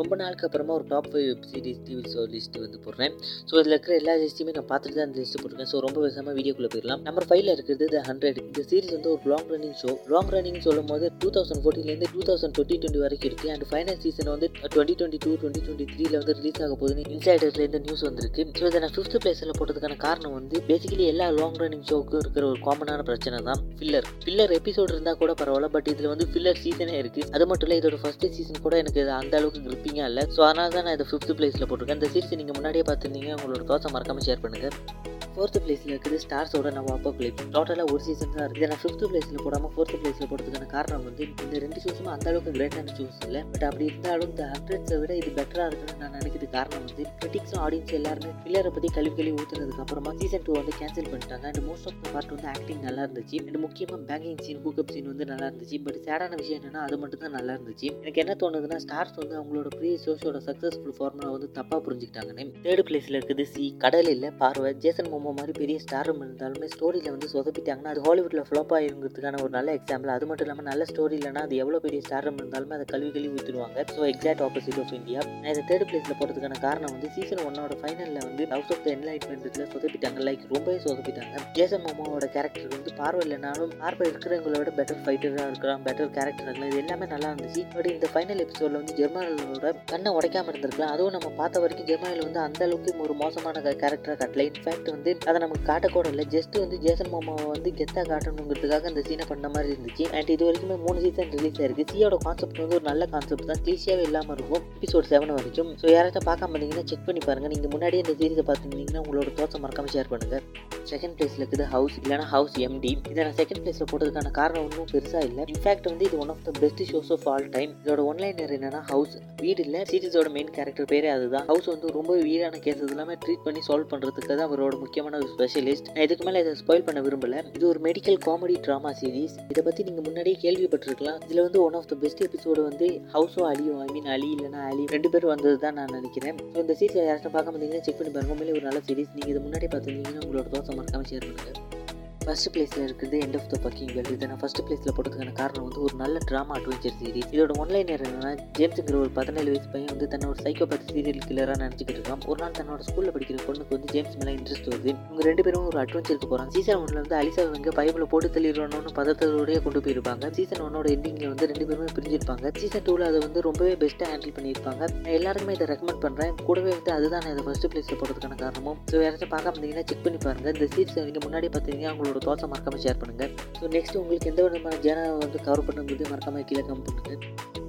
ரொம்ப நாளுக்கு அப்புறமா ஒரு top five web series TV show list வந்து போடுறேன். ஸோ இதில் இருக்கிற எல்லா லிஸ்ட்டுமே நான் பார்த்துட்டு தான் அந்த லிஸ்ட் போட்டிருக்கேன். ஸோ ரொம்ப பேசாமல் வீடியோக்குள்ளே போயிடலாம். நம்பர் ஃபைவ்ல இருக்கிறது த ஹண்ட்ரட் இந்த சீரிஸ் வந்து ஒரு long running show long running சொல்லும் போது டூ தௌசண்ட் ஃபோர்டீன்லேருந்து டூ தௌசண்ட் டுவெண்ட்டி டுவெண்ட்டி வரைக்கும் இருக்குது அண்ட் ஃபைனல் சீசன் வந்து twenty twenty two twenty twenty த்ரீல வந்து ரிலீஸ் ஆக போகுதுன்னு இன்சைடர்லேருந்து நியூஸ் வந்திருக்கு. ஸோ இதை நான் ஃபிஃப்த் பிளேஸில் போட்டதுக்கான காரணம் வந்து பேசிக்கலி எல்லா லாங் ரன்னிங் ஷோக்கும் இருக்கிற ஒரு காமனான பிரச்சனை தான் ஃபில்லர் ஃபில்லர் எபிசோட் இருந்தால் கூட பரவாயில்ல பட் இதில் வந்து ஃபில்லர் சீசனே இருக்குது அது மட்டும் இல்லை இதோட ஃபர்ஸ்ட் சீசன் கூட எனக்கு இது அந்த அளவுக்கு இருக்கீங்க இல்லை ஸோ அதனால தான் நான் இதை ஃபிஃப்த் பிளேஸில் போட்டிருக்கேன். இந்த சீரிஸ் நீங்கள் முன்னாடியே பார்த்துருந்தீங்க. உங்களோட தோசை மறக்காமல் ஷேர் பண்ணுங்கள் ஃபோர்த்து பிளேஸில் இருக்குது ஸ்டார்ஸோட நம்ம அப்போ கிளிப் டோட்டலாக ஒரு சீசன் தான் இருக்குது. இதை நான் ஃபிஃப்த் பிளேஸில் போடாமல் ஃபோர்த்து பிளேஸில் போடுறதுக்கான காரணம் வந்து இந்த ரெண்டு ஷோஸும் அந்த அளவுக்கு கிரேட்டான ஷோஸ் இல்லை. பட் அப்படி இருந்தாலும் இந்த ஹண்ட்ரட்ஸை விட இது பெட்டராக இருக்குன்னு நான் நினைக்கிறது காரணம் வந்து கிரிட்டிக்ஸும் ஆடியன்ஸ் எல்லாருமே பில்லரை பற்றி கழுவி கழுவி ஊற்றுனதுக்கு அப்புறமா சீசன் டூ வந்து கேன்சல் பண்ணிட்டாங்க. And most of the part வந்து ஆக்டிங் நல்லா இருந்துச்சு. அண்ட் முக்கியமாக பேங்கிங் சீன் ஹூக்கப் சீன் வந்து நல்லா இருந்துச்சு. பட் சேடான விஷயம் என்னன்னா அது மட்டும் தான் நல்லா இருந்துச்சு. எனக்கு என்ன தோணுதுன்னா ஸ்டார்ஸ் வந்து அவங்களோட ப்ரீ ஷோஸோட சக்ஸஸ்ஃபுல் ஃபார்முலா வந்து தப்பாக புரிஞ்சுக்கிட்டாங்கன்னு. தேர்ட் பிளேஸில் இருக்குது சி கடல் இல்லை பார்வை. ஜேசன் மோமோ மாதிரி பெரிய ஸ்டாரும் இருந்தாலுமே ஸ்டோரியில் வந்து சொதப்பிட்டாங்கன்னா அது ஹாலிவுட்டில் ஃப்ளாப் ஆகிருங்கிறதுக்கான ஒரு நல்ல எக்ஸாம்பிள். அது மட்டும் இல்லாமல் நல்ல ஸ்டோரி இல்லைனா அது எவ்வளோ பெரிய ஸ்டாரம் இருந்தாலுமே அதை கல்வி கழுவி ஊற்றிடுவாங்க so exact opposite of India நான் இதை தேர்ட் பிளேஸில் போகிறதுக்கான காரணம் வந்து சீசன் ஒன்னோட ஃபைனலில் வந்து ஹவுஸ் ஆஃப் த என்லைட்மெண்ட்டில் சொதப்பிட்டாங்க. லைக் ரொம்பவே சொதப்பிட்டாங்க. ஜேசன் மோமோவோட கேரக்டர் வந்து பார்வை இல்லைனாலும் பார்வை இருக்கிறவங்களோட பெட்டர் ஃபைட்டராக இருக்கிறான் பெட்டர் கேரக்டர் இருக்கலாம். இது எல்லாமே நல்லா இருந்துச்சு. பட் இந்த ஃபைனல் எபிசோடில் வந்து ஜெர்மனோட கண்ணை உடைக்காமல் இருந்திருக்கலாம். அதுவும் நம்ம பார்த்த வரைக்கும் ஜெர்மனியில் வந்து அந்த அளவுக்கு ஒரு மோசமான கேரக்டராக கட்டல. இன்ஃபேக்ட் வந்து அதை நமக்கு காட்டக்கூட இல்லை. ஜஸ்ட் வந்து ஜேசன் மாமாவை வந்து கெத்தாக காட்டணுங்கிறதுக்காக அந்த சீனை பண்ண மாதிரி இருந்துச்சு. அண்ட் இது வரைக்குமே மூணு சீசன் ரிலீஸ் ஆயிருக்கு சியோட கான்செப்ட் வந்து ஒரு நல்ல கான்செப்ட் தான். கிளீஷியாவே இல்லாமல் இருக்கும். எபிசோட் செவன் வரைக்கும் ஸோ யாராச்சும் பார்க்காம இருந்தீங்கன்னா செக் பண்ணி பாருங்கள் நீங்கள் முன்னாடியே இந்த சீரிஸை பார்த்துருந்தீங்கன்னா உங்களோட தோசை மறக்காமல் ஷேர் பண்ணுங்கள் செகண்ட் பிளேஸில் இருக்குது ஹவுஸ் இல்லைனா ஹவுஸ் எம்டி இதை நான் செகண்ட் பிளேஸில் போட்டதுக்கான காரணம் ஒன்றும் பெருசாக இல்லை. இன்ஃபேக்ட் வந்து இது one of the best shows of all time இதோட ஒன்லைனர் என்னன்னா ஹவுஸ் வீடு இல்லை சீரிஸோட மெயின் கேரக்டர் பேரே அதுதான். ஹவுஸ் வந்து ரொம்ப வீடான கேஸ் எல்லாமே ட்ரீட் பண்ணி சால்வ் பண்ணுறதுக்கு தான் அவரோட முக்கியமான ஒரு ஸ்பெஷலிஸ்ட் நான் இதுக்கு மேலே இதை ஸ்பாயில் பண்ண விரும்பல. இது ஒரு மெடிக்கல் காமெடி ட்ராமா சீரிஸ் இதை பற்றி நீங்கள் முன்னாடியே கேள்விப்பட்டிருக்கலாம். இதில் வந்து one of the best episode வந்து ஹவுஸோ அலியும் ஐ மீன் அலி இல்லைனா அலி ரெண்டு பேரும் வந்தது தான் நான் நினைக்கிறேன். ஸோ இந்த சீரிஸ் யாராச்சும் பார்க்க முடியுங்கன்னா செக் பண்ணி பாருங்க. உண்மையிலே ஒரு நல்ல சீரிஸ் நீங்கள் இது முன்னாடி பார்த்துருந்தீங்கன்னா உங்களோட தோசை மறக்காமல் ஷேர் பண்ணுங்கள் ஃபஸ்ட் பிளேஸில் இருக்குது எண்ட் ஆஃப் த பக்கிங் வேல் இதை நான் ஃபஸ்ட் பிளேஸில் போட்டதுக்கான காரணம் வந்து ஒரு நல்ல ட்ராமா அட்வென்ச்சர் சீரிஸ் இதோட ஒன்லைனர் என்னன்னா ஜேம்ஸுங்கிற ஒரு பதினேழு வயசு பையன் வந்து தன்னோட ஒரு சைக்கோபேத் சீரியல் கில்லராக நினச்சிக்கிட்டு இருக்கான். ஒரு நாள் தன்னோட ஸ்கூலில் படிக்கிற பொண்ணுக்கு வந்து ஜேம்ஸ் மேலே இன்ட்ரெஸ்ட் வருது. இவங்க ரெண்டு பேரும் ஒரு அட்வென்ச்சருக்கு போகிறாங்க சீசன் ஒன்ல வந்து அலிசா இவங்க பைபிள் போட்டு தள்ளிடணும்னு பதத்தோடய கொண்டு போயிருப்பாங்க. சீசன் ஒன்னோட எண்டிங்கில் வந்து ரெண்டு பேருமே பிரிஞ்சிருப்பாங்க. சீசன் டூவில் அதை வந்து ரொம்பவே பெஸ்ட்டாக ஹேண்டில் பண்ணியிருப்பாங்க. நான் எல்லாருக்குமே இதை ரெக்கமெண்ட் பண்ணுறேன் கூடவே வந்து அதுதான் நான் இதை ஃபஸ்ட் பிளேஸில் போடுறதுக்கான காரணமும். ஸோ யாராச்சும் பார்க்க பார்த்தீங்கன்னா செக் பண்ணி பாருங்கள் இந்த சீரிஸ் நீங்கள் முன்னாடி பார்த்தீங்கன்னா அவங்களோட உங்களோட தோசை மறக்காமல் ஷேர் பண்ணுங்கள் ஸோ நெக்ஸ்ட் உங்களுக்கு எந்த விதமான ஜேனல் வந்து கவர் பண்ணும்போது மறக்காமல் கீழே கமெண்ட் பண்ணுங்கள்